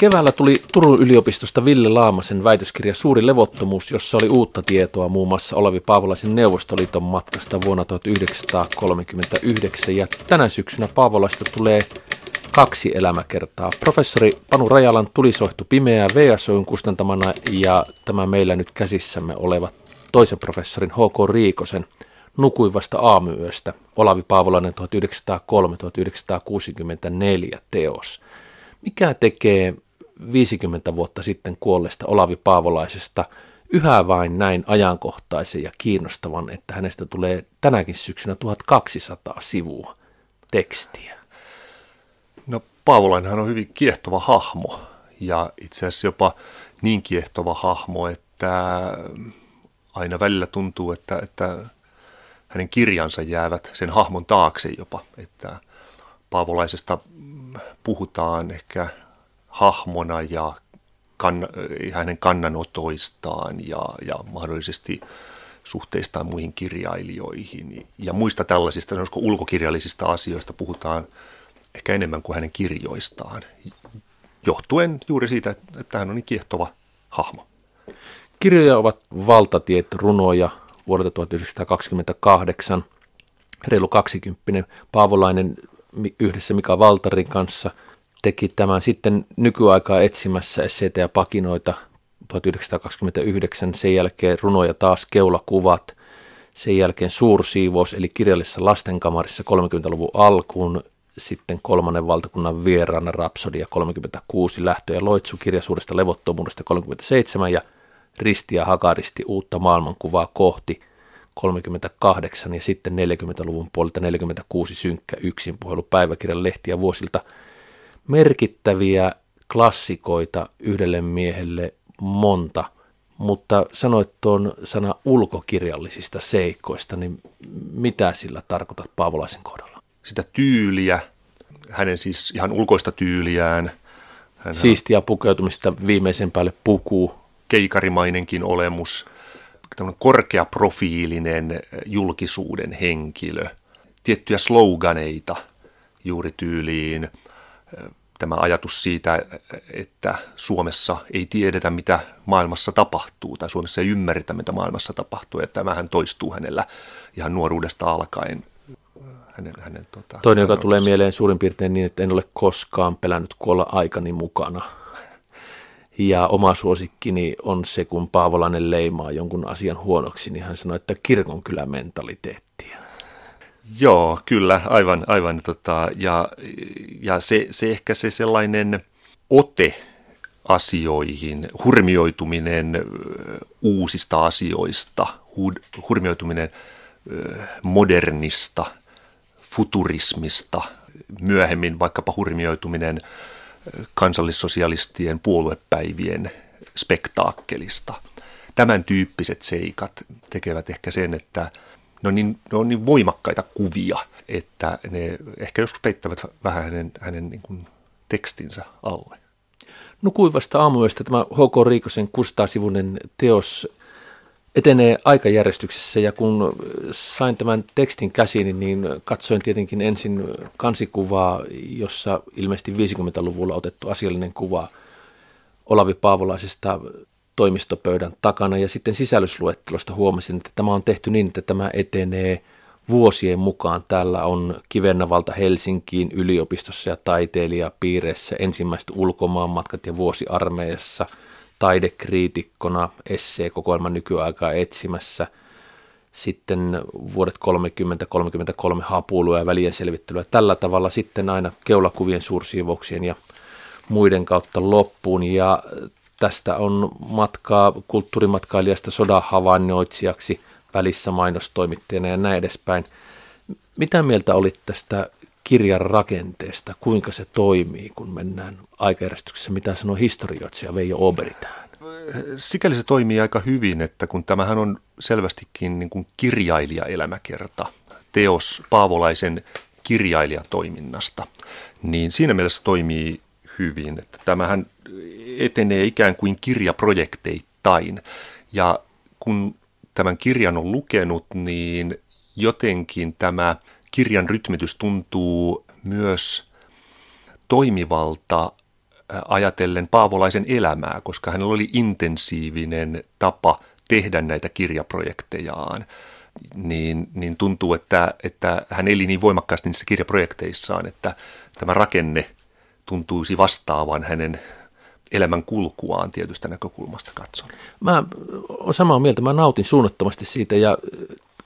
Keväällä tuli Turun yliopistosta Ville Laamasen väitöskirja Suuri levottomuus, jossa oli uutta tietoa muun muassa Olavi Paavolaisen Neuvostoliiton matkasta vuonna 1939. Ja tänä syksynä Paavolaista tulee kaksi elämäkertaa. Professori Panu Rajalan tulisohtu pimeää VSOyn kustantamana ja tämä meillä nyt käsissämme oleva toisen professorin H.K. Riikosen Nukuivasta aamuyöstä Olavi Paavolainen 1903-1964 teos. Mikä tekee 50 vuotta sitten kuolleesta Olavi Paavolaisesta yhä vain näin ajankohtaisen ja kiinnostavan, että hänestä tulee tänäkin syksynä 1200 sivua tekstiä? No Paavolainenhan on hyvin kiehtova hahmo ja itse asiassa jopa niin kiehtova hahmo, että aina välillä tuntuu, että, että hänen kirjansa jäävät sen hahmon taakse jopa, että Paavolaisesta puhutaan ehkä hahmona ja kann, hänen kannanotoistaan ja, ja mahdollisesti suhteistaan muihin kirjailijoihin. Ja muista tällaisista sanoisiko ulkokirjallisista asioista puhutaan ehkä enemmän kuin hänen kirjoistaan, johtuen juuri siitä, että hän on niin kiehtova hahmo. Kirjoja ovat Valtatiet runoja vuodelta 1928, reilu 20 Paavolainen yhdessä Mika Valtarin kanssa teki tämän sitten nykyaikaa etsimässä esseitä ja pakinoita 1929, sen jälkeen runoja taas keulakuvat, sen jälkeen suursiivous eli kirjallisessa lastenkamarissa 30-luvun alkuun, sitten kolmannen valtakunnan vieraana Rapsodia 36, lähtö ja loitsu kirja suuresta levottomuudesta 37 ja Risti ja Hakaristi uutta maailmankuvaa kohti 38 ja sitten 40-luvun puolelta 46 synkkä yksinpuhelu päiväkirjan lehtiä vuosilta merkittäviä klassikoita yhdelle miehelle monta, mutta sanoit tuon sana ulkokirjallisista seikoista, niin mitä sillä tarkoitat Paavolaisen kohdalla? Sitä tyyliä, hänen siis ihan ulkoista tyyliään. Hän Siistiä pukeutumista viimeisen päälle pukuu. Keikarimainenkin olemus – korkeaprofiilinen julkisuuden henkilö, tiettyjä sloganeita juuri tyyliin, tämä ajatus siitä, että Suomessa ei tiedetä, mitä maailmassa tapahtuu, tai Suomessa ei ymmärretä, mitä maailmassa tapahtuu, että tämähän toistuu hänellä ihan nuoruudesta alkaen. Hänen, hänen, tota, Toinen, joka tulee mieleen suurin piirtein niin, että en ole koskaan pelännyt kuolla aikani mukana – ja oma suosikkini on se, kun Paavolainen leimaa jonkun asian huonoksi, niin hän sanoi, että kirkon kyllä mentaliteettiä. Joo, kyllä, aivan, aivan. Tota, ja ja se, se ehkä se sellainen ote asioihin, hurmioituminen uusista asioista, hurmioituminen modernista, futurismista, myöhemmin vaikkapa hurmioituminen kansallissosialistien puoluepäivien spektaakkelista. Tämän tyyppiset seikat tekevät ehkä sen, että ne on niin, ne on niin voimakkaita kuvia, että ne ehkä joskus peittävät vähän hänen, hänen niin kuin tekstinsä alle. Nukuivasta aamuyöstä tämä H.K. Riikosen 600-sivuinen teos etenee aikajärjestyksessä ja kun sain tämän tekstin käsiin, niin katsoin tietenkin ensin kansikuvaa, jossa ilmeisesti 50-luvulla otettu asiallinen kuva Olavi Paavolaisesta toimistopöydän takana ja sitten sisällysluettelosta huomasin, että tämä on tehty niin, että tämä etenee vuosien mukaan. Täällä on Kivennavalta Helsinkiin yliopistossa ja taiteilijapiireissä ensimmäiset ulkomaanmatkat ja vuosi armeijassa – taidekriitikkona esseekokoelman nykyaikaa etsimässä. Sitten vuodet 30-33 hapuilua ja välien selvittelyä. Tällä tavalla sitten aina keulakuvien suursiivouksien ja muiden kautta loppuun. Ja tästä on matkaa kulttuurimatkailijasta sodan havainnoitsijaksi, välissä mainostoimittajana ja näin edespäin. Mitä mieltä olit tästä kirjan rakenteesta, kuinka se toimii, kun mennään aikajärjestyksessä, mitä sanoo historioitsija Veijo Oberi tähän? Sikäli se toimii aika hyvin, että kun tämähän on selvästikin niin kuin kirjailijaelämäkerta, teos Paavolaisen kirjailijatoiminnasta, niin siinä mielessä toimii hyvin, että tämähän etenee ikään kuin kirjaprojekteittain. Ja kun tämän kirjan on lukenut, niin jotenkin tämä kirjan rytmitys tuntuu myös toimivalta ajatellen Paavolaisen elämää, koska hänellä oli intensiivinen tapa tehdä näitä kirjaprojektejaan, niin, niin tuntuu, että, että hän eli niin voimakkaasti niissä kirjaprojekteissaan, että tämä rakenne tuntuisi vastaavan hänen elämän kulkuaan tietystä näkökulmasta katson. Mä olen samaa mieltä, mä nautin suunnattomasti siitä ja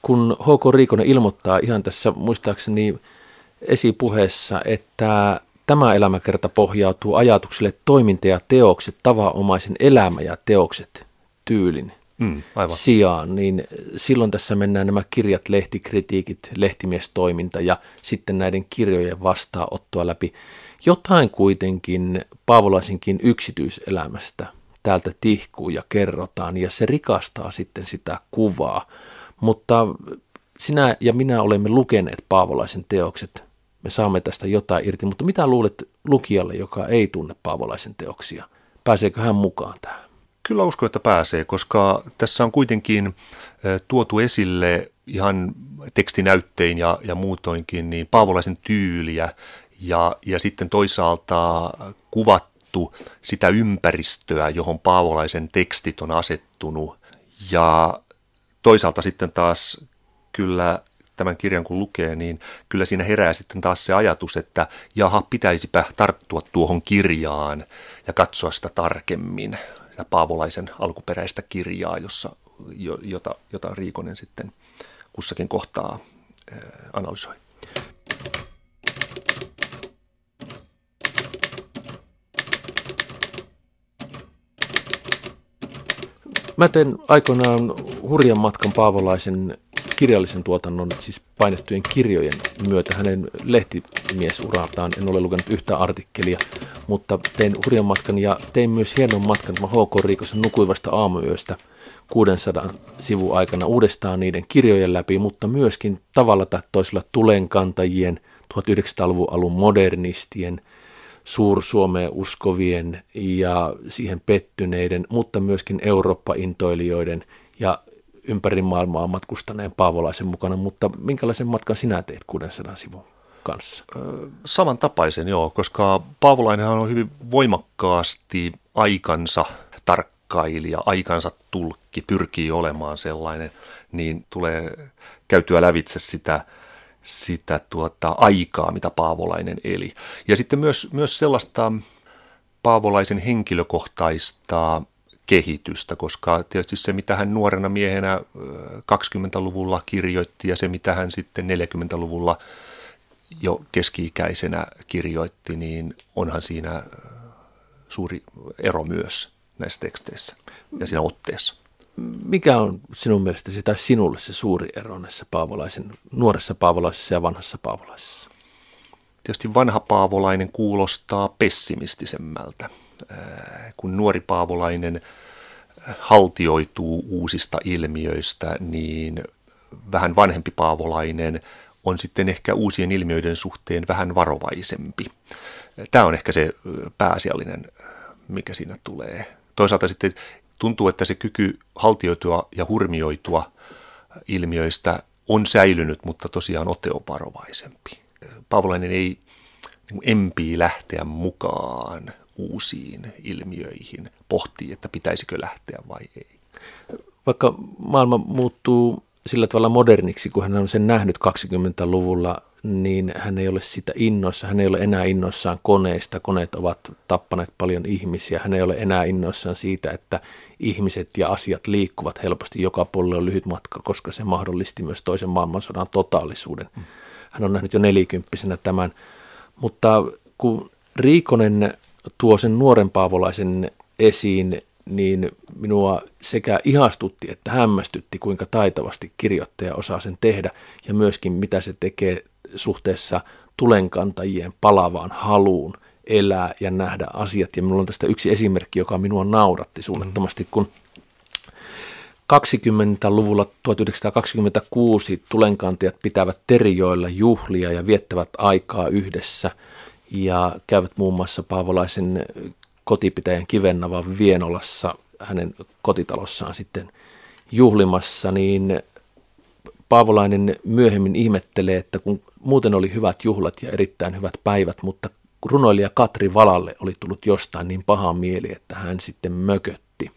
kun H.K. Riikonen ilmoittaa ihan tässä muistaakseni esipuheessa, että tämä elämäkerta pohjautuu ajatukselle toiminta ja teokset, tavanomaisen elämä ja teokset tyylin mm, aivan. sijaan, niin silloin tässä mennään nämä kirjat, lehtikritiikit, lehtimiestoiminta ja sitten näiden kirjojen vastaanottoa läpi. Jotain kuitenkin Paavolaisinkin yksityiselämästä täältä tihkuu ja kerrotaan ja se rikastaa sitten sitä kuvaa. Mutta sinä ja minä olemme lukeneet Paavolaisen teokset me saamme tästä jotain irti, mutta mitä luulet lukijalle, joka ei tunne Paavolaisen teoksia? Pääseekö hän mukaan tähän? Kyllä uskon, että pääsee, koska tässä on kuitenkin tuotu esille ihan tekstinäyttein ja, ja muutoinkin niin Paavolaisen tyyliä ja, ja sitten toisaalta kuvattu sitä ympäristöä, johon Paavolaisen tekstit on asettunut ja toisaalta sitten taas kyllä tämän kirjan kun lukee, niin kyllä siinä herää sitten taas se ajatus, että jaha, pitäisipä tarttua tuohon kirjaan ja katsoa sitä tarkemmin, sitä Paavolaisen alkuperäistä kirjaa, jossa, jota, jota Riikonen sitten kussakin kohtaa analysoi. Mä teen aikoinaan hurjan matkan Paavolaisen kirjallisen tuotannon, siis painettujen kirjojen myötä hänen lehtimiesuraltaan. En ole lukenut yhtä artikkelia, mutta tein hurjan matkan ja tein myös hienon matkan tämä H.K. Riikosen nukuivasta aamuyöstä 600 sivu aikana uudestaan niiden kirjojen läpi, mutta myöskin tavalla tai toisella tulenkantajien, 1900-luvun alun modernistien, Suur-Suomeen uskovien ja siihen pettyneiden, mutta myöskin Eurooppa-intoilijoiden ja ympäri maailmaa matkustaneen Paavolaisen mukana, mutta minkälaisen matkan sinä teet 600 sivun kanssa? Samantapaisen, joo, koska Paavolainenhan on hyvin voimakkaasti aikansa tarkkailija, aikansa tulkki, pyrkii olemaan sellainen, niin tulee käytyä lävitse sitä, sitä tuota, aikaa, mitä Paavolainen eli. Ja sitten myös, myös sellaista Paavolaisen henkilökohtaista kehitystä, koska tietysti se, mitä hän nuorena miehenä 20-luvulla kirjoitti ja se, mitä hän sitten 40-luvulla jo keski-ikäisenä kirjoitti, niin onhan siinä suuri ero myös näissä teksteissä ja siinä otteessa. Mikä on sinun mielestäsi tai sinulle se suuri ero näissä paavolaisen, nuoressa paavolaisessa ja vanhassa paavolaisessa? Tietysti vanha paavolainen kuulostaa pessimistisemmältä, kun nuori paavolainen – haltioituu uusista ilmiöistä, niin vähän vanhempi paavolainen on sitten ehkä uusien ilmiöiden suhteen vähän varovaisempi. Tämä on ehkä se pääasiallinen, mikä siinä tulee. Toisaalta sitten tuntuu, että se kyky haltioitua ja hurmioitua ilmiöistä on säilynyt, mutta tosiaan ote on varovaisempi. Paavolainen ei niin empii lähteä mukaan uusiin ilmiöihin, pohtii, että pitäisikö lähteä vai ei. Vaikka maailma muuttuu sillä tavalla moderniksi, kun hän on sen nähnyt 20-luvulla, niin hän ei ole sitä innoissa, hän ei ole enää innoissaan koneista, koneet ovat tappaneet paljon ihmisiä, hän ei ole enää innoissaan siitä, että ihmiset ja asiat liikkuvat helposti, joka puolella on lyhyt matka, koska se mahdollisti myös toisen maailmansodan totaalisuuden. Hän on nähnyt jo nelikymppisenä tämän, mutta kun Riikonen tuo sen nuoren paavolaisen esiin, niin minua sekä ihastutti että hämmästytti, kuinka taitavasti kirjoittaja osaa sen tehdä ja myöskin mitä se tekee suhteessa tulenkantajien palavaan haluun elää ja nähdä asiat. Ja minulla on tästä yksi esimerkki, joka minua nauratti suunnattomasti, kun 20-luvulla 1926 tulenkantajat pitävät Terijoilla juhlia ja viettävät aikaa yhdessä – ja käyvät muun muassa Paavolaisen kotipitäjän Kivennavan Vienolassa hänen kotitalossaan sitten juhlimassa, niin Paavolainen myöhemmin ihmettelee, että kun muuten oli hyvät juhlat ja erittäin hyvät päivät, mutta runoilija Katri Valalle oli tullut jostain niin paha mieli, että hän sitten mökötti.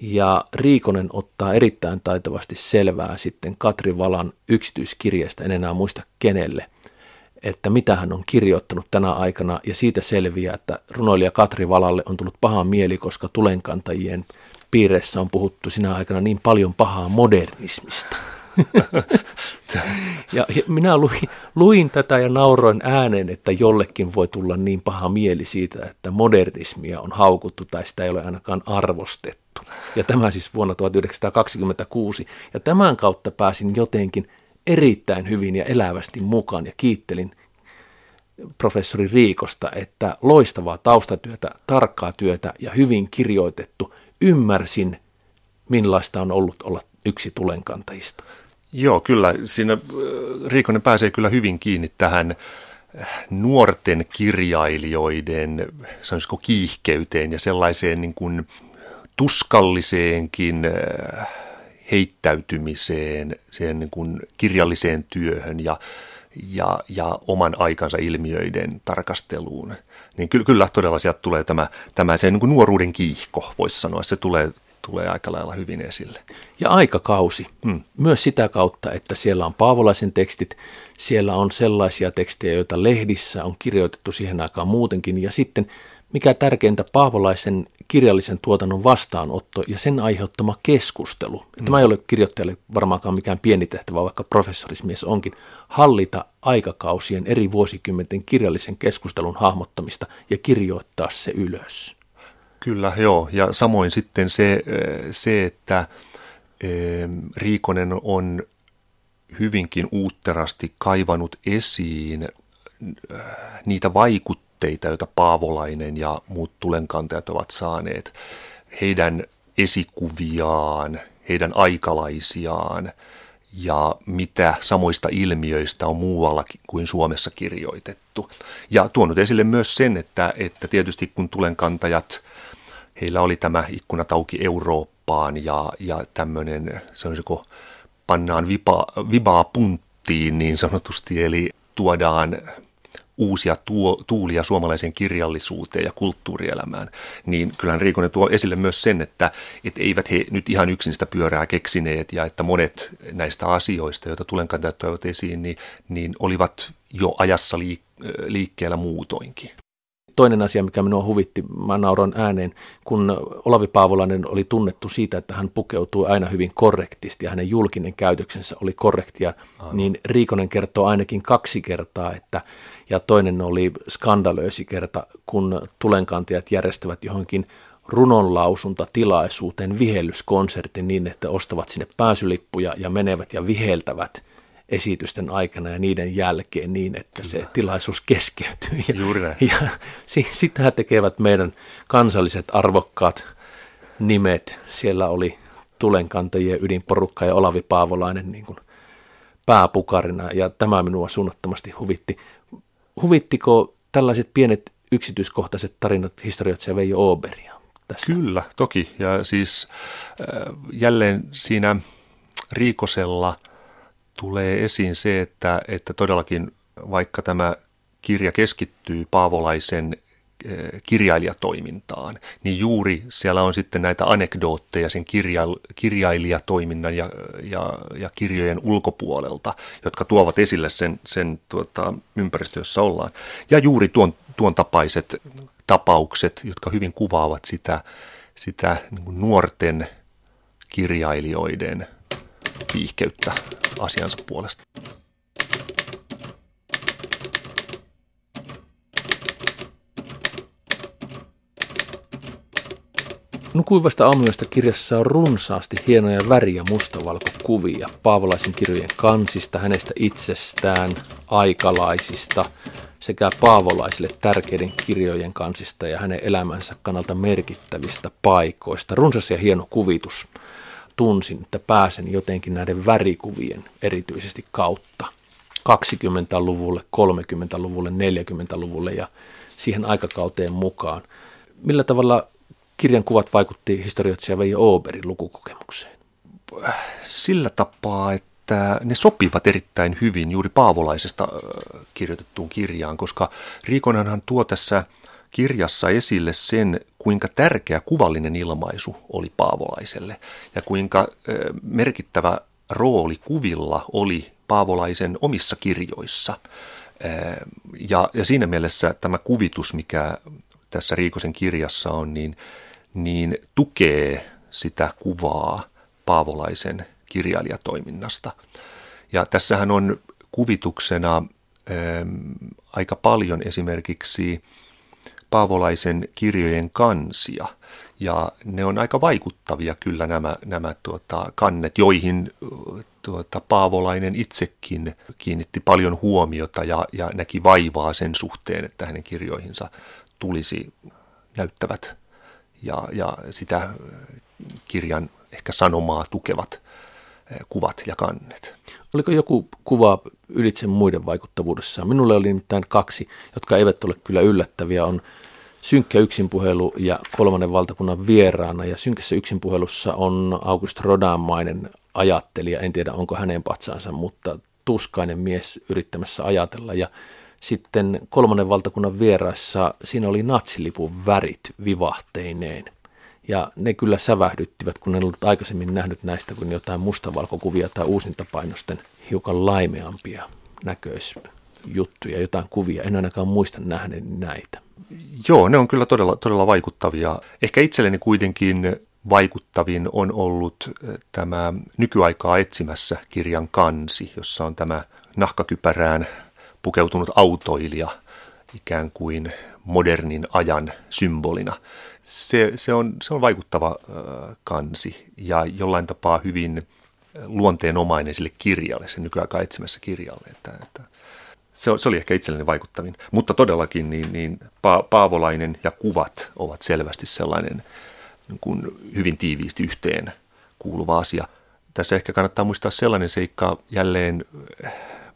Ja Riikonen ottaa erittäin taitavasti selvää sitten Katri Valan yksityiskirjeestä, en enää muista kenelle, että mitä hän on kirjoittanut tänä aikana, ja siitä selviää, että runoilija Katri Valalle on tullut paha mieli, koska tulenkantajien piireissä on puhuttu sinä aikana niin paljon pahaa modernismista. Ja, minä luin, luin tätä ja nauroin ääneen, että jollekin voi tulla niin paha mieli siitä, että modernismia on haukuttu tai sitä ei ole ainakaan arvostettu. Ja tämä siis vuonna 1926. Ja tämän kautta pääsin jotenkin erittäin hyvin ja elävästi mukaan ja kiittelin professori Riikosta, että loistavaa taustatyötä, tarkkaa työtä ja hyvin kirjoitettu. Ymmärsin, millaista on ollut olla yksi tulenkantajista. Joo, kyllä. Siinä äh, Riikonen pääsee kyllä hyvin kiinni tähän äh, nuorten kirjailijoiden, sanoisiko kiihkeyteen ja sellaiseen niin kuin tuskalliseenkin äh, heittäytymiseen, siihen niin kuin kirjalliseen työhön ja, ja, ja oman aikansa ilmiöiden tarkasteluun. Niin kyllä, kyllä todella sieltä tulee tämä, tämä se niin kuin nuoruuden kiihko, voisi sanoa. Se tulee tulee aika lailla hyvin esille. Ja aikakausi. Hmm. Myös sitä kautta, että siellä on Paavolaisen tekstit, siellä on sellaisia tekstejä, joita lehdissä on kirjoitettu siihen aikaan muutenkin. Ja sitten, mikä tärkeintä, Paavolaisen kirjallisen tuotannon vastaanotto ja sen aiheuttama keskustelu. Hmm. Tämä ei ole kirjoittajalle varmaankaan mikään pieni tehtävä, vaikka professorismies onkin, hallita aikakausien eri vuosikymmenten kirjallisen keskustelun hahmottamista ja kirjoittaa se ylös. Kyllä, joo. Ja samoin sitten se, se että Riikonen on hyvinkin uutterasti kaivanut esiin niitä vaikutteita, joita Paavolainen ja muut tulenkantajat ovat saaneet, heidän esikuviaan, heidän aikalaisiaan ja mitä samoista ilmiöistä on muualla kuin Suomessa kirjoitettu. Ja tuonut esille myös sen, että, että tietysti kun tulenkantajat – heillä oli tämä ikkunat auki Eurooppaan ja, ja tämmöinen, se on pannaan vipa, vibaa punttiin niin sanotusti, eli tuodaan uusia tuo, tuulia suomalaiseen kirjallisuuteen ja kulttuurielämään, niin kyllähän Riikonen tuo esille myös sen, että et eivät he nyt ihan yksin sitä pyörää keksineet ja että monet näistä asioista, joita tulenkantajat toivat esiin, niin, niin olivat jo ajassa liik- liikkeellä muutoinkin toinen asia, mikä minua huvitti, mä nauron ääneen, kun Olavi Paavolainen oli tunnettu siitä, että hän pukeutui aina hyvin korrektisti ja hänen julkinen käytöksensä oli korrektia, Aivan. niin Riikonen kertoo ainakin kaksi kertaa, että ja toinen oli skandalöisi kerta, kun tulenkantajat järjestävät johonkin runonlausuntatilaisuuteen vihellyskonsertin niin, että ostavat sinne pääsylippuja ja menevät ja viheltävät esitysten aikana ja niiden jälkeen niin, että se tilaisuus keskeytyy. Ja, Juuri näin. ja sitä tekevät meidän kansalliset arvokkaat nimet. Siellä oli tulenkantajien ydinporukka ja Olavi Paavolainen niin kuin pääpukarina ja tämä minua suunnattomasti huvitti. Huvittiko tällaiset pienet yksityiskohtaiset tarinat historioitsija Veijo Oberia? Tästä? Kyllä, toki. Ja siis äh, jälleen siinä Riikosella – tulee esiin se, että, että todellakin vaikka tämä kirja keskittyy Paavolaisen eh, kirjailijatoimintaan, niin juuri siellä on sitten näitä anekdootteja sen kirja, kirjailijatoiminnan ja, ja, ja kirjojen ulkopuolelta, jotka tuovat esille sen, sen tuota, ympäristö, jossa ollaan. Ja juuri tuon, tuon tapaiset tapaukset, jotka hyvin kuvaavat sitä, sitä niin nuorten kirjailijoiden kiihkeyttä asiansa puolesta. Nukuivasta aamuyöstä kirjassa on runsaasti hienoja väri- ja mustavalkokuvia Paavolaisen kirjojen kansista, hänestä itsestään, aikalaisista sekä paavolaisille tärkeiden kirjojen kansista ja hänen elämänsä kannalta merkittävistä paikoista. Runsas ja hieno kuvitus tunsin, että pääsen jotenkin näiden värikuvien erityisesti kautta 20-luvulle, 30-luvulle, 40-luvulle ja siihen aikakauteen mukaan. Millä tavalla kirjan kuvat vaikutti historioitsija Veijo Oberin lukukokemukseen? Sillä tapaa, että ne sopivat erittäin hyvin juuri Paavolaisesta kirjoitettuun kirjaan, koska Riikonanhan tuo tässä kirjassa esille sen, kuinka tärkeä kuvallinen ilmaisu oli Paavolaiselle ja kuinka merkittävä rooli kuvilla oli Paavolaisen omissa kirjoissa. Ja, ja siinä mielessä tämä kuvitus, mikä tässä Riikosen kirjassa on, niin, niin tukee sitä kuvaa Paavolaisen kirjailijatoiminnasta. Ja tässähän on kuvituksena aika paljon esimerkiksi Paavolaisen kirjojen kansia. Ja ne on aika vaikuttavia kyllä nämä, nämä tuota, kannet, joihin tuota, Paavolainen itsekin kiinnitti paljon huomiota ja, ja näki vaivaa sen suhteen, että hänen kirjoihinsa tulisi näyttävät ja, ja sitä kirjan ehkä sanomaa tukevat kuvat ja kannet. Oliko joku kuva ylitse muiden vaikuttavuudessa? Minulle oli nimittäin kaksi, jotka eivät ole kyllä yllättäviä. On synkkä yksinpuhelu ja kolmannen valtakunnan vieraana. Ja synkässä yksinpuhelussa on August Rodanmainen ajattelija, en tiedä onko hänen patsaansa, mutta tuskainen mies yrittämässä ajatella. Ja sitten kolmannen valtakunnan vieraissa siinä oli natsilipun värit vivahteineen. Ja ne kyllä sävähdyttivät, kun en ollut aikaisemmin nähnyt näistä kuin jotain mustavalkokuvia tai uusintapainosten hiukan laimeampia näköisjuttuja, jotain kuvia. En ainakaan muista nähneeni näitä. Joo, ne on kyllä todella, todella vaikuttavia. Ehkä itselleni kuitenkin vaikuttavin on ollut eh, tämä nykyaikaa etsimässä kirjan kansi, jossa on tämä nahkakypärään pukeutunut autoilija ikään kuin modernin ajan symbolina. Se, se, on, se on vaikuttava äh, kansi ja jollain tapaa hyvin luonteenomainen sille kirjalle, sen nykyaikaa etsimässä kirjalle. Että, että se, se oli ehkä itselleni vaikuttavin. Mutta todellakin niin, niin pa, Paavolainen ja kuvat ovat selvästi sellainen niin kuin hyvin tiiviisti yhteen kuuluva asia. Tässä ehkä kannattaa muistaa sellainen seikka jälleen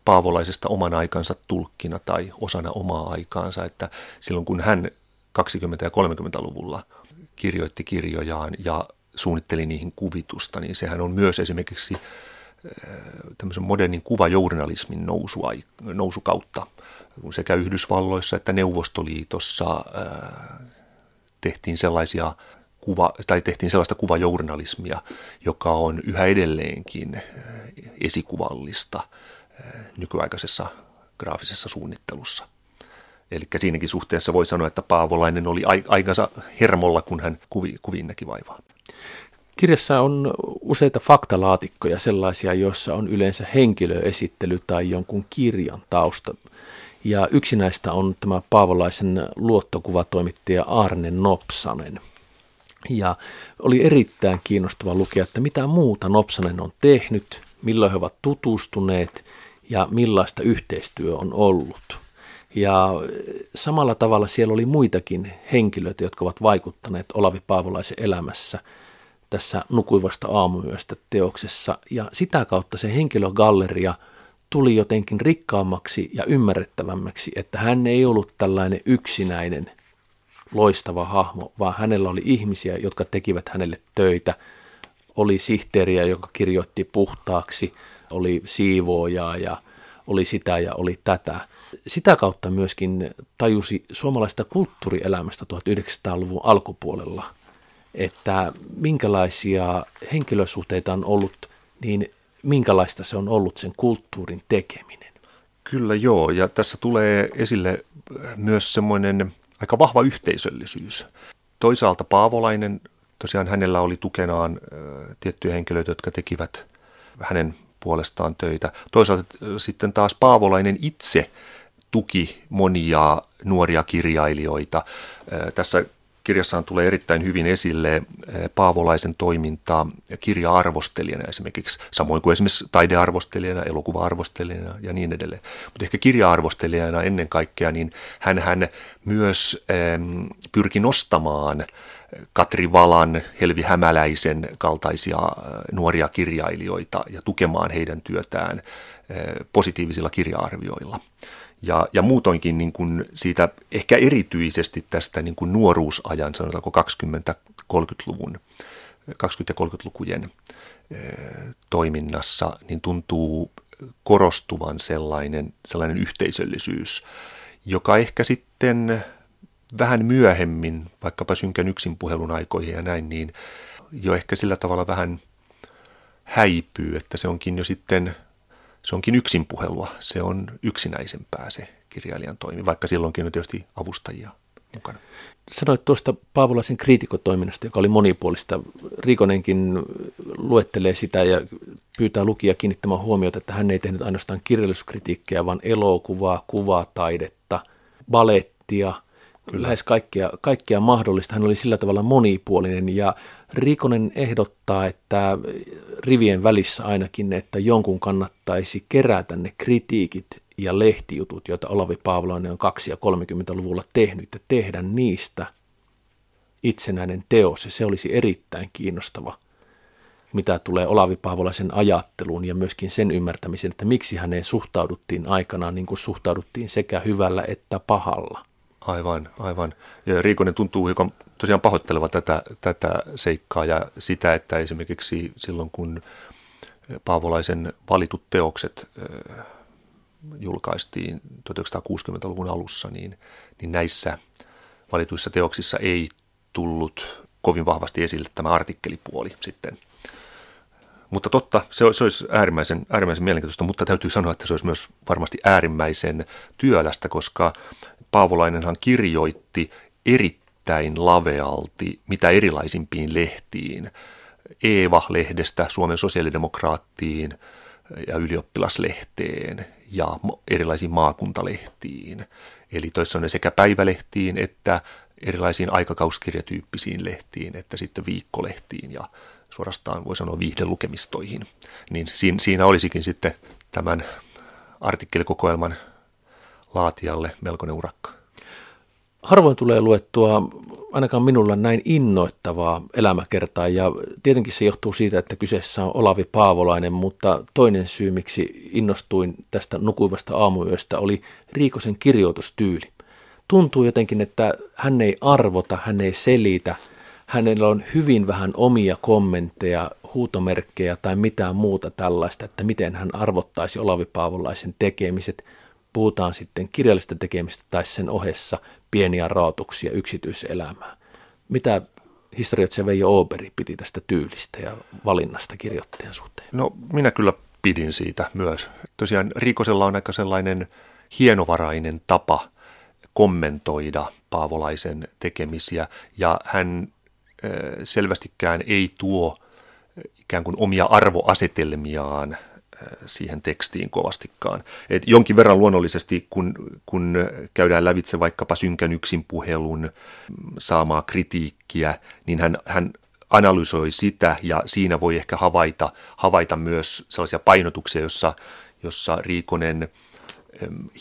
Paavolaisesta oman aikansa tulkkina tai osana omaa aikaansa, että silloin kun hän 20- ja 30-luvulla kirjoitti kirjojaan ja suunnitteli niihin kuvitusta, niin sehän on myös esimerkiksi äh, tämmöisen modernin kuvajournalismin nousu, nousukautta, kun sekä Yhdysvalloissa että Neuvostoliitossa äh, tehtiin sellaisia kuva, tai tehtiin sellaista kuvajournalismia, joka on yhä edelleenkin äh, esikuvallista nykyaikaisessa graafisessa suunnittelussa. Eli siinäkin suhteessa voi sanoa, että Paavolainen oli aikansa hermolla, kun hän kuvi, kuviin näki vaivaa. Kirjassa on useita faktalaatikkoja sellaisia, joissa on yleensä henkilöesittely tai jonkun kirjan tausta. Ja yksi näistä on tämä Paavolaisen luottokuvatoimittaja Arne Nopsanen. Ja oli erittäin kiinnostava lukea, että mitä muuta Nopsanen on tehnyt, milloin he ovat tutustuneet ja millaista yhteistyö on ollut. Ja samalla tavalla siellä oli muitakin henkilöitä, jotka ovat vaikuttaneet Olavi Paavolaisen elämässä tässä Nukuivasta aamuyöstä teoksessa. Ja sitä kautta se henkilögalleria tuli jotenkin rikkaammaksi ja ymmärrettävämmäksi, että hän ei ollut tällainen yksinäinen loistava hahmo, vaan hänellä oli ihmisiä, jotka tekivät hänelle töitä. Oli sihteeriä, joka kirjoitti puhtaaksi, oli siivoojaa ja oli sitä ja oli tätä. Sitä kautta myöskin tajusi suomalaista kulttuurielämästä 1900-luvun alkupuolella, että minkälaisia henkilösuhteita on ollut, niin minkälaista se on ollut sen kulttuurin tekeminen. Kyllä joo, ja tässä tulee esille myös semmoinen aika vahva yhteisöllisyys. Toisaalta Paavolainen, tosiaan hänellä oli tukenaan tiettyjä henkilöitä, jotka tekivät hänen puolestaan töitä. Toisaalta sitten taas Paavolainen itse tuki monia nuoria kirjailijoita. Tässä kirjassaan tulee erittäin hyvin esille Paavolaisen toiminta kirja-arvostelijana esimerkiksi, samoin kuin esimerkiksi taidearvostelijana, elokuva-arvostelijana ja niin edelleen. Mutta ehkä kirja-arvostelijana ennen kaikkea, niin hän, hän myös ähm, pyrki nostamaan Katri Valan, Helvi Hämäläisen kaltaisia nuoria kirjailijoita ja tukemaan heidän työtään positiivisilla kirja-arvioilla. Ja, ja muutoinkin niin kuin siitä ehkä erityisesti tästä niin kuin nuoruusajan, sanotaanko 20-30-luvun 20- ja 30-lukujen toiminnassa, niin tuntuu korostuvan sellainen, sellainen yhteisöllisyys, joka ehkä sitten vähän myöhemmin, vaikkapa synkän yksinpuhelun aikoihin ja näin, niin jo ehkä sillä tavalla vähän häipyy, että se onkin jo sitten, se onkin yksinpuhelua, se on yksinäisempää se kirjailijan toimi, vaikka silloinkin on tietysti avustajia mukana. Sanoit tuosta Paavolaisen kriitikotoiminnasta, joka oli monipuolista. Rikonenkin luettelee sitä ja pyytää lukija kiinnittämään huomiota, että hän ei tehnyt ainoastaan kirjallisuuskritiikkiä, vaan elokuvaa, kuvataidetta, balettia, Kyllä. lähes kaikkea, kaikkea mahdollista. Hän oli sillä tavalla monipuolinen ja Rikonen ehdottaa, että rivien välissä ainakin, että jonkun kannattaisi kerätä ne kritiikit ja lehtijutut, joita Olavi Paavolainen on 2- ja 30-luvulla tehnyt, ja tehdä niistä itsenäinen teos, ja se olisi erittäin kiinnostava, mitä tulee Olavi Paavolaisen ajatteluun ja myöskin sen ymmärtämisen, että miksi häneen suhtauduttiin aikanaan niin kuin suhtauduttiin sekä hyvällä että pahalla. Aivan, aivan. Ja Riikonen tuntuu hiukan tosiaan pahoitteleva tätä, tätä seikkaa ja sitä, että esimerkiksi silloin kun Paavolaisen valitut teokset julkaistiin 1960-luvun alussa, niin, niin näissä valituissa teoksissa ei tullut kovin vahvasti esille tämä artikkelipuoli sitten. Mutta totta, se, se olisi äärimmäisen, äärimmäisen mielenkiintoista, mutta täytyy sanoa, että se olisi myös varmasti äärimmäisen työlästä, koska Paavolainenhan kirjoitti erittäin lavealti mitä erilaisimpiin lehtiin. Eeva-lehdestä Suomen sosiaalidemokraattiin ja ylioppilaslehteen ja erilaisiin maakuntalehtiin. Eli toissa on sekä päivälehtiin että erilaisiin aikakauskirjatyyppisiin lehtiin, että sitten viikkolehtiin ja suorastaan voi sanoa viihdelukemistoihin. Niin siinä olisikin sitten tämän artikkelikokoelman laatijalle melkoinen urakka. Harvoin tulee luettua ainakaan minulla näin innoittavaa elämäkertaa ja tietenkin se johtuu siitä, että kyseessä on Olavi Paavolainen, mutta toinen syy, miksi innostuin tästä nukuivasta aamuyöstä oli Riikosen kirjoitustyyli. Tuntuu jotenkin, että hän ei arvota, hän ei selitä, hänellä on hyvin vähän omia kommentteja, huutomerkkejä tai mitään muuta tällaista, että miten hän arvottaisi Olavi Paavolaisen tekemiset – puhutaan sitten kirjallista tekemistä tai sen ohessa pieniä raotuksia yksityiselämää. Mitä historioitsija Veijo Oberi piti tästä tyylistä ja valinnasta kirjoittajan suhteen? No minä kyllä pidin siitä myös. Tosiaan Riikosella on aika sellainen hienovarainen tapa kommentoida Paavolaisen tekemisiä ja hän selvästikään ei tuo ikään kuin omia arvoasetelmiaan siihen tekstiin kovastikaan. Et jonkin verran luonnollisesti, kun, kun käydään lävitse vaikkapa synkän yksin puhelun saamaa kritiikkiä, niin hän, hän analysoi sitä ja siinä voi ehkä havaita, havaita myös sellaisia painotuksia, jossa, jossa Riikonen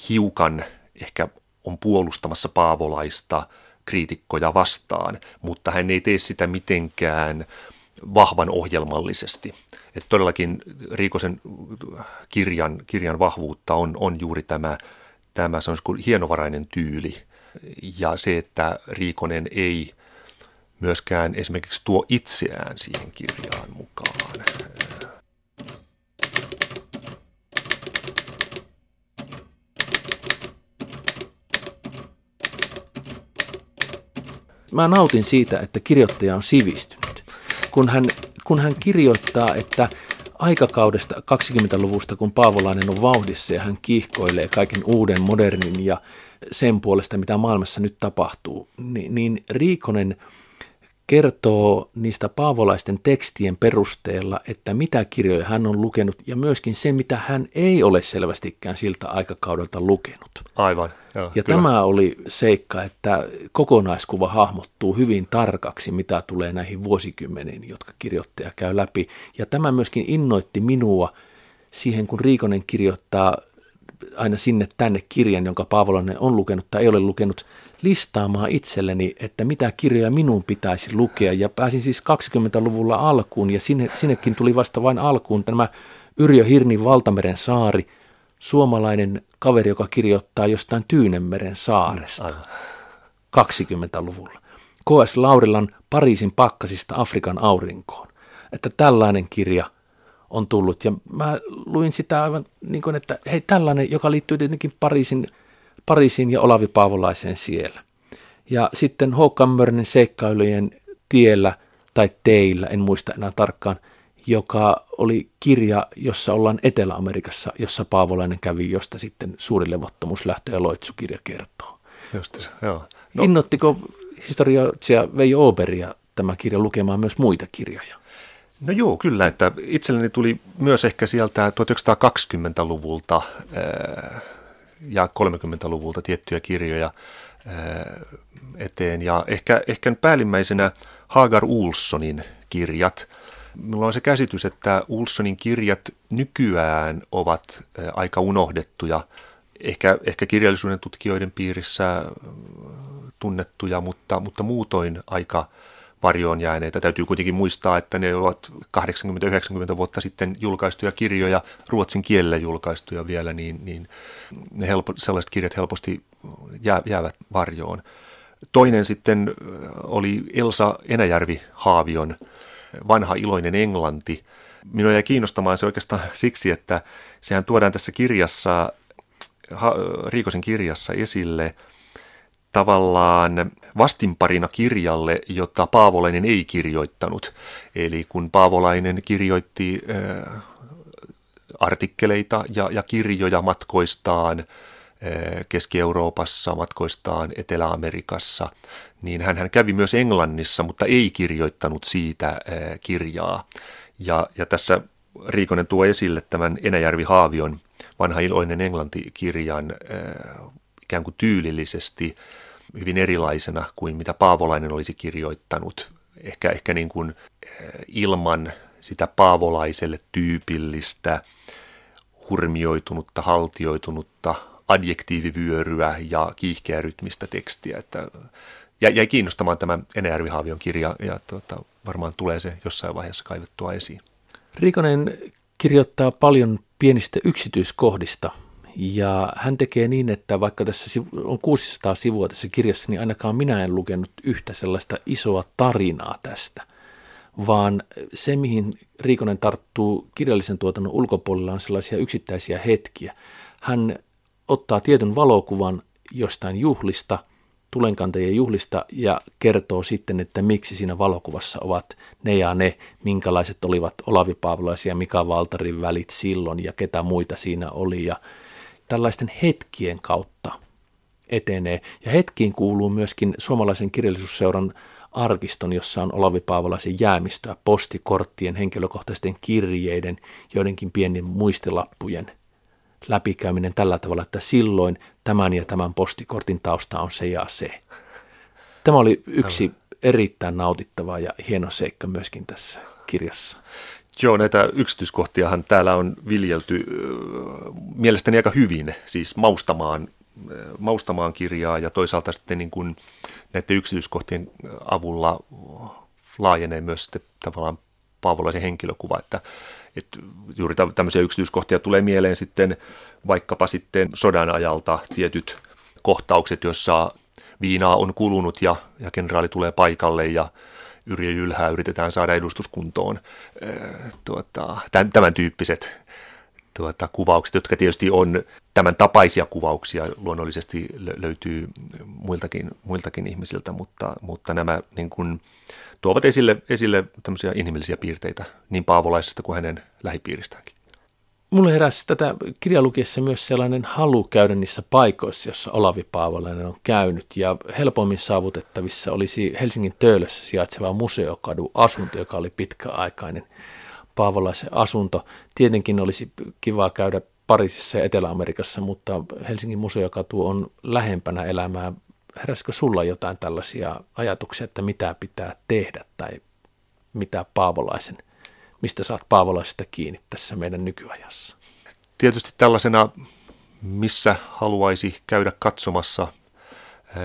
hiukan ehkä on puolustamassa paavolaista kriitikkoja vastaan, mutta hän ei tee sitä mitenkään vahvan ohjelmallisesti. Että todellakin Riikosen kirjan, kirjan vahvuutta on, on juuri tämä, tämä sanoisiko, hienovarainen tyyli ja se, että Riikonen ei myöskään esimerkiksi tuo itseään siihen kirjaan mukaan. Mä nautin siitä, että kirjoittaja on sivistynyt. Kun hän kun hän kirjoittaa, että aikakaudesta 20-luvusta, kun Paavolainen on vauhdissa ja hän kiihkoilee kaiken uuden, modernin ja sen puolesta, mitä maailmassa nyt tapahtuu, niin, niin Riikonen – kertoo niistä paavolaisten tekstien perusteella, että mitä kirjoja hän on lukenut ja myöskin se, mitä hän ei ole selvästikään siltä aikakaudelta lukenut. Aivan. Joo, ja kyllä. tämä oli seikka, että kokonaiskuva hahmottuu hyvin tarkaksi, mitä tulee näihin vuosikymmeniin, jotka kirjoittaja käy läpi. Ja tämä myöskin innoitti minua siihen, kun Riikonen kirjoittaa aina sinne tänne kirjan, jonka Paavolainen on lukenut tai ei ole lukenut, listaamaan itselleni, että mitä kirjoja minun pitäisi lukea. Ja pääsin siis 20-luvulla alkuun ja sinne, sinnekin tuli vasta vain alkuun tämä Yrjö Hirnin Valtameren saari, suomalainen kaveri, joka kirjoittaa jostain Tyynemeren saaresta. Aivan. 20-luvulla. K.S. Laurilan Pariisin pakkasista Afrikan aurinkoon. Että tällainen kirja on tullut. Ja mä luin sitä aivan niin kuin, että hei tällainen, joka liittyy tietenkin Pariisin, Pariisiin ja Olavi Paavolaiseen siellä. Ja sitten Håkan seikkailujen tiellä tai teillä, en muista enää tarkkaan, joka oli kirja, jossa ollaan Etelä-Amerikassa, jossa Paavolainen kävi, josta sitten suuri levottomuus lähtö ja loitsukirja kertoo. Just joo. No. Innottiko historioitsija Veijo Oberia tämä kirja lukemaan myös muita kirjoja? No joo, kyllä, että itselleni tuli myös ehkä sieltä 1920-luvulta ja 30-luvulta tiettyjä kirjoja eteen. Ja ehkä, ehkä päällimmäisenä Hagar Ulssonin kirjat. Minulla on se käsitys, että Ulssonin kirjat nykyään ovat aika unohdettuja, ehkä, ehkä kirjallisuuden tutkijoiden piirissä tunnettuja, mutta, mutta muutoin aika varjoon jääneitä. Täytyy kuitenkin muistaa, että ne ovat 80-90 vuotta sitten julkaistuja kirjoja, ruotsin kielellä julkaistuja vielä, niin, niin ne helpo, sellaiset kirjat helposti jää, jäävät varjoon. Toinen sitten oli Elsa Enäjärvi-Haavion Vanha iloinen Englanti. Minua jäi kiinnostamaan se oikeastaan siksi, että sehän tuodaan tässä kirjassa, Riikosen kirjassa esille tavallaan vastinparina kirjalle, jota Paavolainen ei kirjoittanut. Eli kun Paavolainen kirjoitti äh, artikkeleita ja, ja kirjoja matkoistaan äh, Keski-Euroopassa, matkoistaan Etelä-Amerikassa, niin hän, kävi myös Englannissa, mutta ei kirjoittanut siitä äh, kirjaa. Ja, ja tässä Riikonen tuo esille tämän Enäjärvi Haavion vanha iloinen englantikirjan ikään kuin tyylillisesti hyvin erilaisena kuin mitä Paavolainen olisi kirjoittanut. Ehkä, ehkä niin kuin eh, ilman sitä paavolaiselle tyypillistä hurmioitunutta, haltioitunutta adjektiivivyöryä ja kiihkeä rytmistä tekstiä. Että jäi kiinnostamaan tämä Enäjärvi Haavion kirja ja tuota, varmaan tulee se jossain vaiheessa kaivettua esiin. Rikonen kirjoittaa paljon pienistä yksityiskohdista ja hän tekee niin, että vaikka tässä on 600 sivua tässä kirjassa, niin ainakaan minä en lukenut yhtä sellaista isoa tarinaa tästä, vaan se, mihin Riikonen tarttuu kirjallisen tuotannon ulkopuolella, on sellaisia yksittäisiä hetkiä. Hän ottaa tietyn valokuvan jostain juhlista, tulenkantajien juhlista ja kertoo sitten, että miksi siinä valokuvassa ovat ne ja ne, minkälaiset olivat Olavi Paavolaisia Mika Valtarin välit silloin ja ketä muita siinä oli ja tällaisten hetkien kautta etenee. Ja hetkiin kuuluu myöskin suomalaisen kirjallisuusseuran arkiston, jossa on Olavi Paavolaisen jäämistöä, postikorttien, henkilökohtaisten kirjeiden, joidenkin pienien muistilappujen läpikäyminen tällä tavalla, että silloin tämän ja tämän postikortin tausta on se ja se. Tämä oli yksi erittäin nautittava ja hieno seikka myöskin tässä kirjassa. Joo, näitä yksityiskohtiahan täällä on viljelty mielestäni aika hyvin, siis maustamaan, maustamaan kirjaa ja toisaalta sitten niin kuin näiden yksityiskohtien avulla laajenee myös sitten tavallaan paavolaisen henkilökuva, että, että juuri tämmöisiä yksityiskohtia tulee mieleen sitten vaikkapa sitten sodan ajalta tietyt kohtaukset, joissa viinaa on kulunut ja, ja kenraali tulee paikalle ja Yrjö Jylhää yritetään saada edustuskuntoon. Tuota, tämän, tämän tyyppiset tuota, kuvaukset, jotka tietysti on tämän tapaisia kuvauksia luonnollisesti löytyy muiltakin, muiltakin ihmisiltä, mutta, mutta nämä niin kuin, tuovat esille, esille tämmöisiä inhimillisiä piirteitä niin Paavolaisesta kuin hänen lähipiiristäänkin. Mulle heräsi tätä kirjalukiessa myös sellainen halu käydä niissä paikoissa, jossa Olavi Paavolainen on käynyt. Ja helpommin saavutettavissa olisi Helsingin Töölössä sijaitseva museokadu asunto, joka oli pitkäaikainen Paavolaisen asunto. Tietenkin olisi kiva käydä Pariisissa ja Etelä-Amerikassa, mutta Helsingin museokatu on lähempänä elämää. Heräskö sulla jotain tällaisia ajatuksia, että mitä pitää tehdä tai mitä Paavolaisen – mistä saat Paavolaisesta kiinni tässä meidän nykyajassa? Tietysti tällaisena, missä haluaisi käydä katsomassa,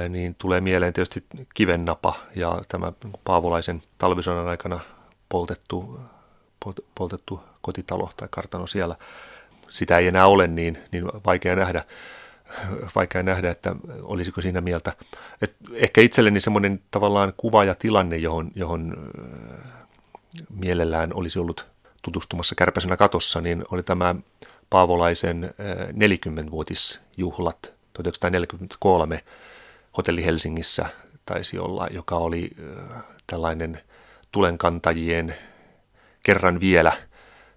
niin tulee mieleen tietysti kivennapa ja tämä Paavolaisen talvisodan aikana poltettu, poltettu kotitalo tai kartano siellä. Sitä ei enää ole niin, niin vaikea nähdä. vaikea nähdä, että olisiko siinä mieltä. Et ehkä itselleni semmoinen tavallaan kuva ja tilanne, johon, johon mielellään olisi ollut tutustumassa kärpäsenä katossa, niin oli tämä Paavolaisen 40-vuotisjuhlat 1943 hotelli Helsingissä taisi olla, joka oli tällainen tulenkantajien kerran vielä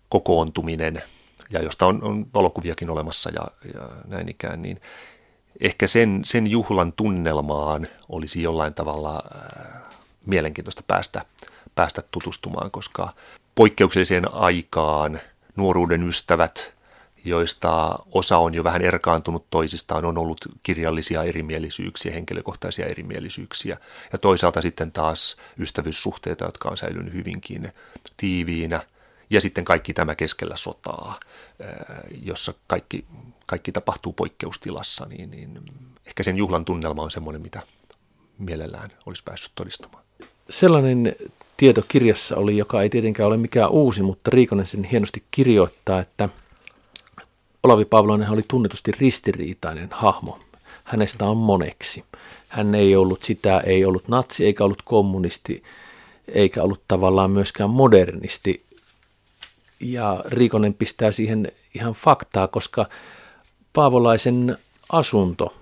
kokoontuminen, ja josta on, on valokuviakin olemassa ja, ja näin ikään, niin ehkä sen, sen juhlan tunnelmaan olisi jollain tavalla äh, mielenkiintoista päästä, päästä tutustumaan, koska poikkeukselliseen aikaan nuoruuden ystävät, joista osa on jo vähän erkaantunut toisistaan, on ollut kirjallisia erimielisyyksiä, henkilökohtaisia erimielisyyksiä, ja toisaalta sitten taas ystävyyssuhteita, jotka on säilynyt hyvinkin tiiviinä – ja sitten kaikki tämä keskellä sotaa, jossa kaikki, kaikki tapahtuu poikkeustilassa, niin, niin ehkä sen juhlan tunnelma on semmoinen, mitä mielellään olisi päässyt todistamaan. Sellainen tieto kirjassa oli, joka ei tietenkään ole mikään uusi, mutta Riikonen sen hienosti kirjoittaa, että Olavi Pavlonen oli tunnetusti ristiriitainen hahmo. Hänestä on moneksi. Hän ei ollut sitä, ei ollut natsi, eikä ollut kommunisti, eikä ollut tavallaan myöskään modernisti, ja Riikonen pistää siihen ihan faktaa, koska Paavolaisen asunto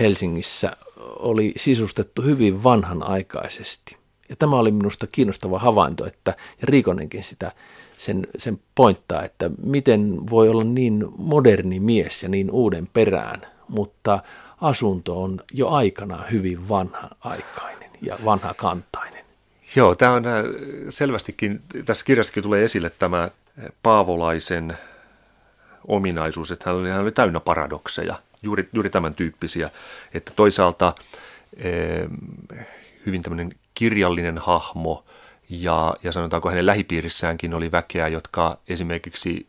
Helsingissä oli sisustettu hyvin vanhanaikaisesti. Ja tämä oli minusta kiinnostava havainto, että ja Riikonenkin sitä sen, sen pointtaa, että miten voi olla niin moderni mies ja niin uuden perään, mutta asunto on jo aikana hyvin vanha-aikainen ja vanhakantainen. Joo, tämä on äh, selvästikin, tässä kirjassakin tulee esille tämä äh, Paavolaisen ominaisuus, että hän oli, hän oli täynnä paradokseja, juuri, juuri tämän tyyppisiä, että toisaalta eh, hyvin tämmöinen kirjallinen hahmo ja, ja sanotaanko hänen lähipiirissäänkin oli väkeä, jotka esimerkiksi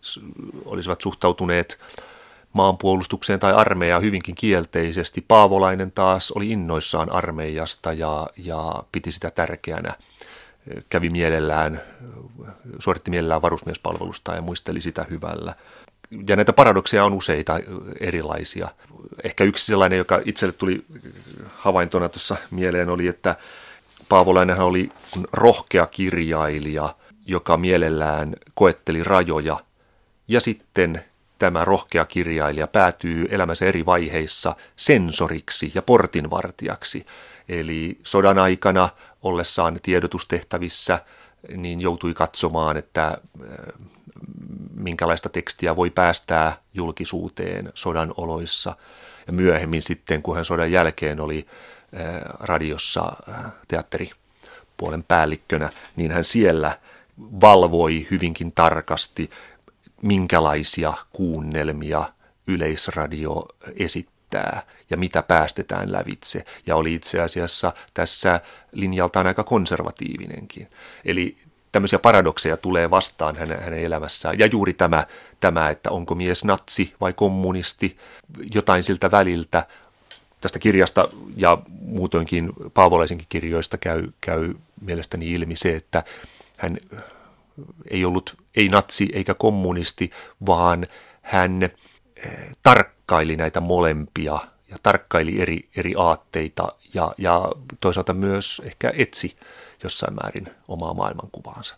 olisivat suhtautuneet maanpuolustukseen tai armeijaan hyvinkin kielteisesti. Paavolainen taas oli innoissaan armeijasta ja, ja piti sitä tärkeänä. Kävi mielellään, suoritti mielellään varusmiespalvelusta ja muisteli sitä hyvällä. Ja näitä paradokseja on useita erilaisia. Ehkä yksi sellainen, joka itselle tuli havaintona tuossa mieleen, oli, että Paavolainenhan oli rohkea kirjailija, joka mielellään koetteli rajoja ja sitten tämä rohkea kirjailija päätyy elämänsä eri vaiheissa sensoriksi ja portinvartijaksi. Eli sodan aikana ollessaan tiedotustehtävissä niin joutui katsomaan, että äh, minkälaista tekstiä voi päästää julkisuuteen sodan oloissa. Ja myöhemmin sitten, kun hän sodan jälkeen oli radiossa äh, teatteripuolen päällikkönä, niin hän siellä valvoi hyvinkin tarkasti minkälaisia kuunnelmia yleisradio esittää ja mitä päästetään lävitse. Ja oli itse asiassa tässä linjaltaan aika konservatiivinenkin. Eli tämmöisiä paradokseja tulee vastaan hänen, hänen elämässään. Ja juuri tämä, tämä, että onko mies natsi vai kommunisti, jotain siltä väliltä. Tästä kirjasta ja muutoinkin Paavolaisenkin kirjoista käy, käy mielestäni ilmi se, että hän ei ollut ei natsi eikä kommunisti, vaan hän eh, tarkkaili näitä molempia ja tarkkaili eri, eri aatteita ja, ja toisaalta myös ehkä etsi jossain määrin omaa maailmankuvaansa.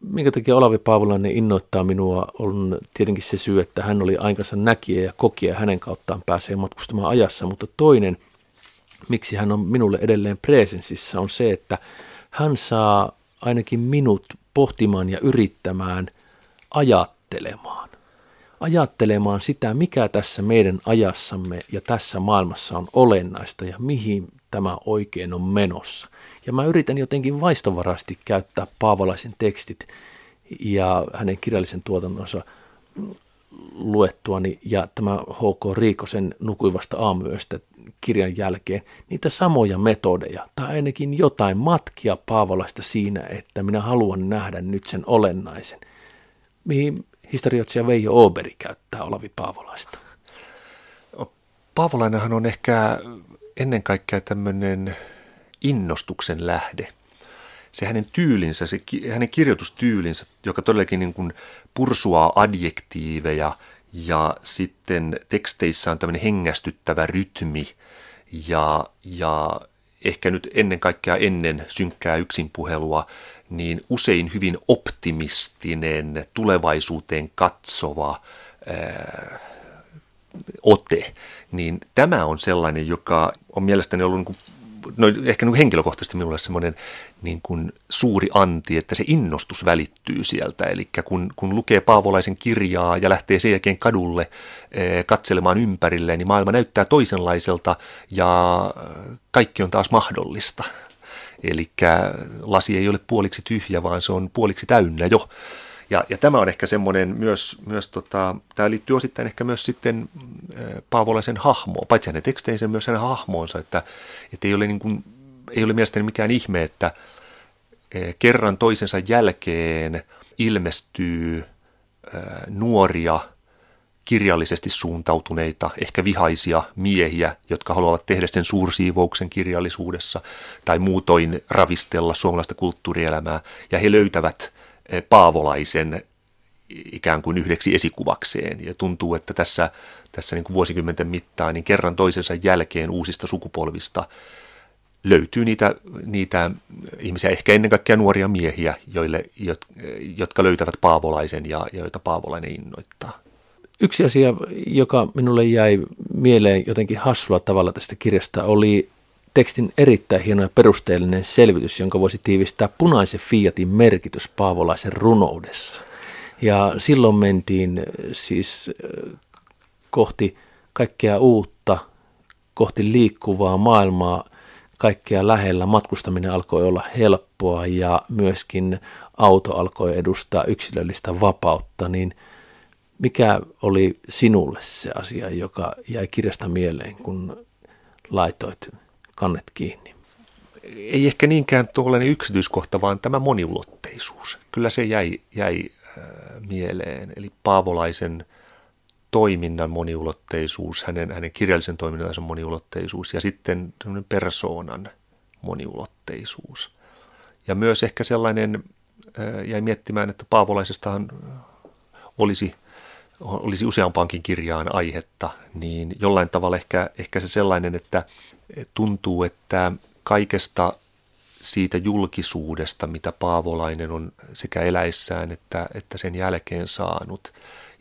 Minkä takia Olavi Paavolainen innoittaa minua on tietenkin se syy, että hän oli aikansa näkijä ja kokija ja hänen kauttaan pääsee matkustamaan ajassa, mutta toinen, miksi hän on minulle edelleen presensissä, on se, että hän saa ainakin minut pohtimaan ja yrittämään ajattelemaan. Ajattelemaan sitä, mikä tässä meidän ajassamme ja tässä maailmassa on olennaista ja mihin tämä oikein on menossa. Ja mä yritän jotenkin vaistovarasti käyttää Paavalaisen tekstit ja hänen kirjallisen tuotannonsa luettuani ja tämä H.K. Riikosen nukuivasta aamuyöstä kirjan jälkeen niitä samoja metodeja tai ainakin jotain matkia Paavolasta siinä, että minä haluan nähdä nyt sen olennaisen, mihin historioitsija Veijo Oberi käyttää Olavi Paavolaista. Paavolainenhan on ehkä ennen kaikkea tämmöinen innostuksen lähde. Se hänen tyylinsä, se hänen kirjoitustyylinsä, joka todellakin niin kuin pursuaa adjektiiveja Ja sitten teksteissä on tämmöinen hengästyttävä rytmi ja, ja ehkä nyt ennen kaikkea ennen synkkää yksinpuhelua, niin usein hyvin optimistinen, tulevaisuuteen katsova ää, ote, niin tämä on sellainen, joka on mielestäni ollut niin no, ehkä niin henkilökohtaisesti minulle semmoinen niin kuin suuri anti, että se innostus välittyy sieltä. Eli kun, kun lukee Paavolaisen kirjaa ja lähtee sen jälkeen kadulle e, katselemaan ympärilleen, niin maailma näyttää toisenlaiselta ja kaikki on taas mahdollista. Eli lasi ei ole puoliksi tyhjä, vaan se on puoliksi täynnä jo. Ja, ja tämä on ehkä semmoinen myös, myös tota, tämä liittyy osittain ehkä myös sitten Paavolaisen hahmoon, paitsi hänen teksteinsä, myös hänen hahmoonsa, että, että ei, ole niin kuin, ei ole mielestäni mikään ihme, että kerran toisensa jälkeen ilmestyy nuoria, kirjallisesti suuntautuneita, ehkä vihaisia miehiä, jotka haluavat tehdä sen suursiivouksen kirjallisuudessa tai muutoin ravistella suomalaista kulttuurielämää, ja he löytävät paavolaisen ikään kuin yhdeksi esikuvakseen. Ja tuntuu, että tässä, tässä niin kuin vuosikymmenten mittaan niin kerran toisensa jälkeen uusista sukupolvista löytyy niitä, niitä ihmisiä, ehkä ennen kaikkea nuoria miehiä, joille, jotka löytävät paavolaisen ja, ja joita paavolainen innoittaa. Yksi asia, joka minulle jäi mieleen jotenkin hassulla tavalla tästä kirjasta, oli tekstin erittäin hieno ja perusteellinen selvitys, jonka voisi tiivistää punaisen Fiatin merkitys paavolaisen runoudessa. Ja silloin mentiin äh, siis äh, kohti kaikkea uutta, kohti liikkuvaa maailmaa, kaikkea lähellä. Matkustaminen alkoi olla helppoa ja myöskin auto alkoi edustaa yksilöllistä vapautta, niin mikä oli sinulle se asia, joka jäi kirjasta mieleen, kun laitoit kannet kiinni? Ei ehkä niinkään tuollainen yksityiskohta, vaan tämä moniulotteisuus. Kyllä se jäi, jäi äh, mieleen. Eli Paavolaisen toiminnan moniulotteisuus, hänen, hänen kirjallisen toiminnansa moniulotteisuus ja sitten persoonan moniulotteisuus. Ja myös ehkä sellainen, äh, jäi miettimään, että Paavolaisestahan olisi, olisi useampaankin kirjaan aihetta, niin jollain tavalla ehkä, ehkä se sellainen, että tuntuu, että kaikesta siitä julkisuudesta, mitä Paavolainen on sekä eläissään että, että sen jälkeen saanut,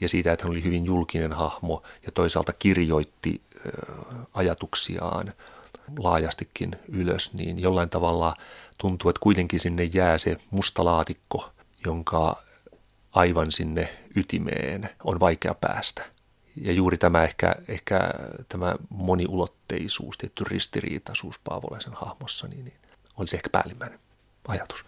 ja siitä, että hän oli hyvin julkinen hahmo ja toisaalta kirjoitti ajatuksiaan laajastikin ylös, niin jollain tavalla tuntuu, että kuitenkin sinne jää se musta laatikko, jonka aivan sinne ytimeen on vaikea päästä ja juuri tämä ehkä, ehkä tämä moniulotteisuus, tietty ristiriitaisuus Paavolaisen hahmossa, niin, niin olisi ehkä päällimmäinen ajatus.